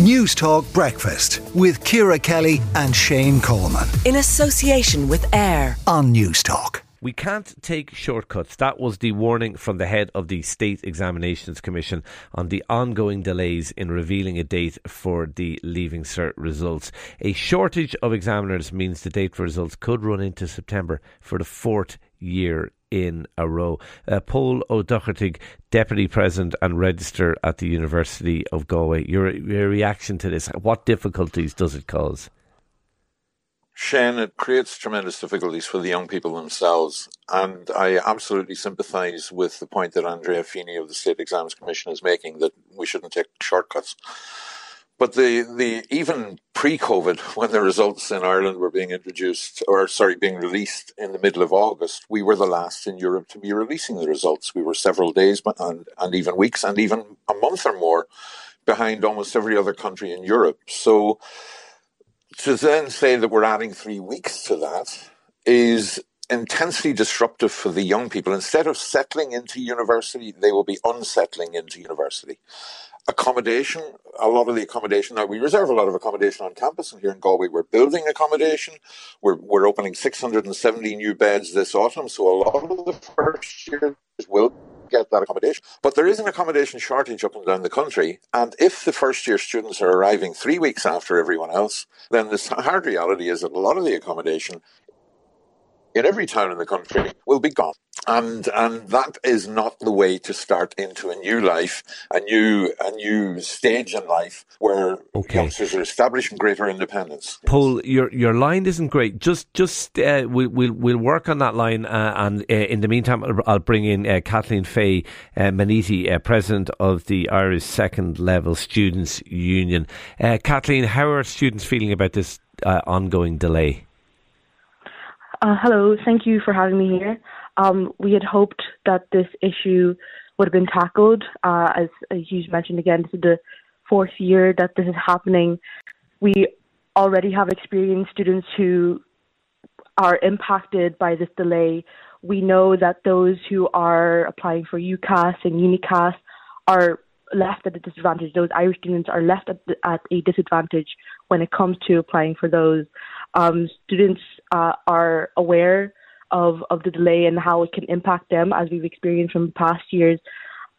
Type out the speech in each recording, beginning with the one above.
Newstalk Breakfast with Ciara Kelly and Shane Coleman. In association with AIR on Newstalk. We can't take shortcuts. That was the warning from the head of the State Examinations Commission on the ongoing delays in revealing a date for the Leaving Cert results. A shortage of examiners means the date for results could run into September for the fourth year in a row. Uh, Pól Ó Dochartaigh, Deputy President and Registrar at the University of Galway. Your, your reaction to this, what difficulties does it cause? Shane, it creates tremendous difficulties for the young people themselves. And I absolutely sympathise with the point that Andrea Feeney of the State Exams Commission is making that we shouldn't take shortcuts. But the, the even pre-COVID, when the results in Ireland were being introduced, or sorry, being released in the middle of August, we were the last in Europe to be releasing the results. We were several days and, and even weeks and even a month or more behind almost every other country in Europe. So to then say that we're adding three weeks to that is intensely disruptive for the young people. Instead of settling into university, they will be unsettling into university. Accommodation, a lot of the accommodation, now we reserve a lot of accommodation on campus, and here in Galway we're building accommodation. We're, we're opening 670 new beds this autumn, so a lot of the first years will get that accommodation. But there is an accommodation shortage up and down the country. And if the first year students are arriving three weeks after everyone else, then the hard reality is that a lot of the accommodation in every town in the country will be gone. And and that is not the way to start into a new life, a new a new stage in life where okay. youngsters are establishing greater independence. Pól, your your line isn't great. Just just uh, we, will we'll work on that line, uh, and uh, in the meantime, I'll bring in uh, Caitlin-Faye uh, Maniti, uh, president of the Irish Second Level Students Union. Caitlin, how are students feeling about this ongoing delay? Uh, hello, thank you for having me here. Um, we had hoped that this issue would have been tackled. Uh, as, you mentioned again, this is the fourth year that this is happening. We already have experienced students who are impacted by this delay. We know that those who are applying for UCAS and EUNiCAS are left at a disadvantage. Those Irish students are left at, at a disadvantage when it comes to applying for those. Um, students uh, are aware of, of the delay and how it can impact them, as we've experienced from past years.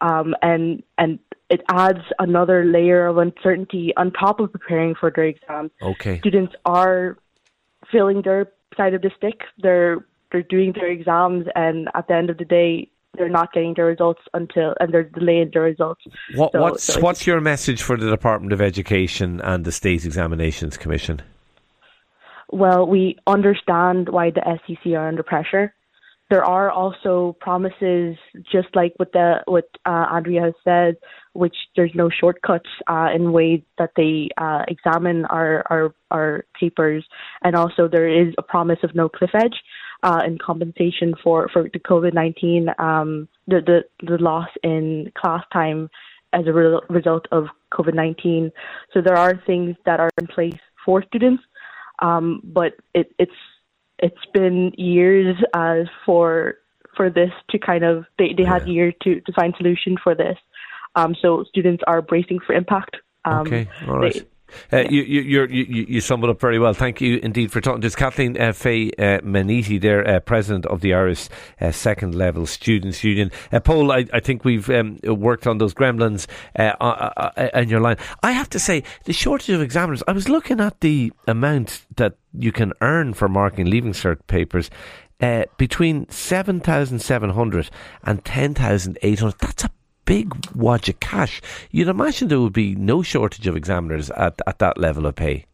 Um, and and it adds another layer of uncertainty on top of preparing for their exams. Okay. Students are feeling their side of the stick. They're they're doing their exams, and at the end of the day, they're not getting their results until and they're delaying their results. What, so, what's so what's your message for the Department of Education and the State Examinations Commission? Well, we understand why the SEC are under pressure. There are also promises, just like what the what uh, Andrea has said, which there's no shortcuts uh, in ways that they uh, examine our, our our papers, and also there is a promise of no cliff edge uh, in compensation for for the COVID nineteen um, the, the the loss in class time as a re- result of COVID nineteen. So there are things that are in place for students um, but it, it's it's been years uh, for for this to kind of they, they yeah. had years to, to find solution for this. Um, so students are bracing for impact. Um, okay, all right. They, uh, you, you, you, you sum it up very well. Thank you indeed for talking to us. Caitlin uh, Faye uh, Maniti, there, uh, President of the Irish uh, Second Level Students Union. Uh, Pól, I, I think we've um, worked on those gremlins uh, on your line. I have to say, the shortage of examiners, I was looking at the amount that you can earn for marking Leaving Cert papers. Uh, between 7,700 and 10,800. That's a big wad of cash. You'd imagine there would be no shortage of examiners at, at that level of pay.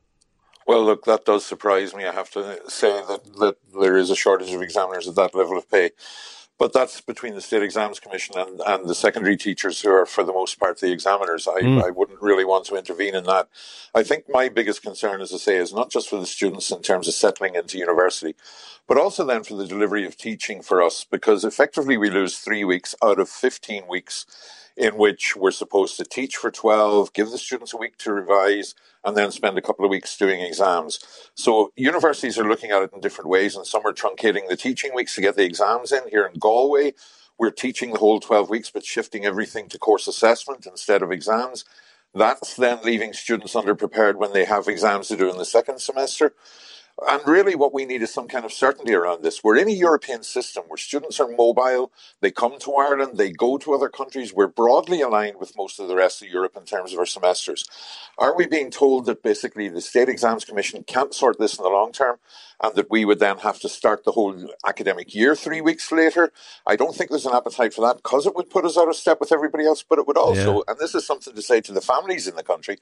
Well, look, that does surprise me. I have to say that, that there is a shortage of examiners at that level of pay. But that's between the State Exams Commission and, and the secondary teachers who are, for the most part, the examiners. I, mm. I wouldn't really want to intervene in that. I think my biggest concern, as I say, is not just for the students in terms of settling into university, but also then for the delivery of teaching for us, because effectively we lose three weeks out of 15 weeks in which we're supposed to teach for 12, give the students a week to revise, and then spend a couple of weeks doing exams. So universities are looking at it in different ways, and some are truncating the teaching weeks to get the exams in. Here in Galway, we're teaching the whole 12 weeks, but shifting everything to course assessment instead of exams. That's then leaving students underprepared when they have exams to do in the second semester. And really, what we need is some kind of certainty around this. We're in a European system where students are mobile. They come to Ireland, they go to other countries. We're broadly aligned with most of the rest of Europe in terms of our semesters. Are we being told that basically the State Exams Commission can't sort this in the long term and that we would then have to start the whole academic year three weeks later? I don't think there's an appetite for that because it would put us out of step with everybody else, but it would also, yeah. and this is something to say to the families in the country,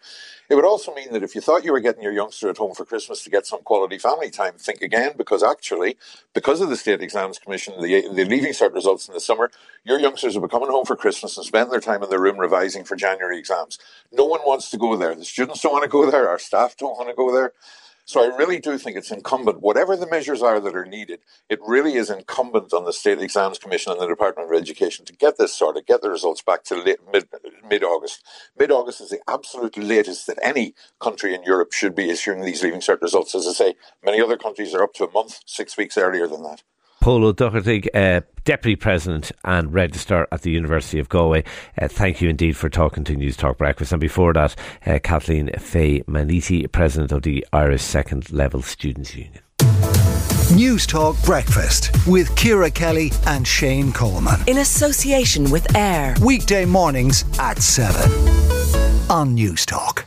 it would also mean that if you thought you were getting your youngster at home for Christmas to get some quality family time, think again because actually, because of the State Exams Commission, the, the Leaving Cert results in the summer, your youngsters will be coming home for Christmas and spend their time in their room revising for January exams. No one wants to go there. The students don't want to go there. Our staff don't want to go there. So I really do think it's incumbent, whatever the measures are that are needed, it really is incumbent on the State Exams Commission and the Department of Education to get this sorted, get the results back to late, mid, mid-August. Mid-August is the absolute latest that any country in Europe should be issuing these Leaving Cert results. As I say, many other countries are up to a month, six weeks earlier than that. Pól Ó Dochartaigh, uh, Deputy President and Registrar at the University of Galway. Uh, thank you indeed for talking to Newstalk Breakfast. And before that, uh, Caitlin-Faye Maniti, President of the Irish Second Level Students' Union. Newstalk Breakfast with Ciara Kelly and Shane Coleman. In association with AIR. Weekday mornings at 7 on Newstalk.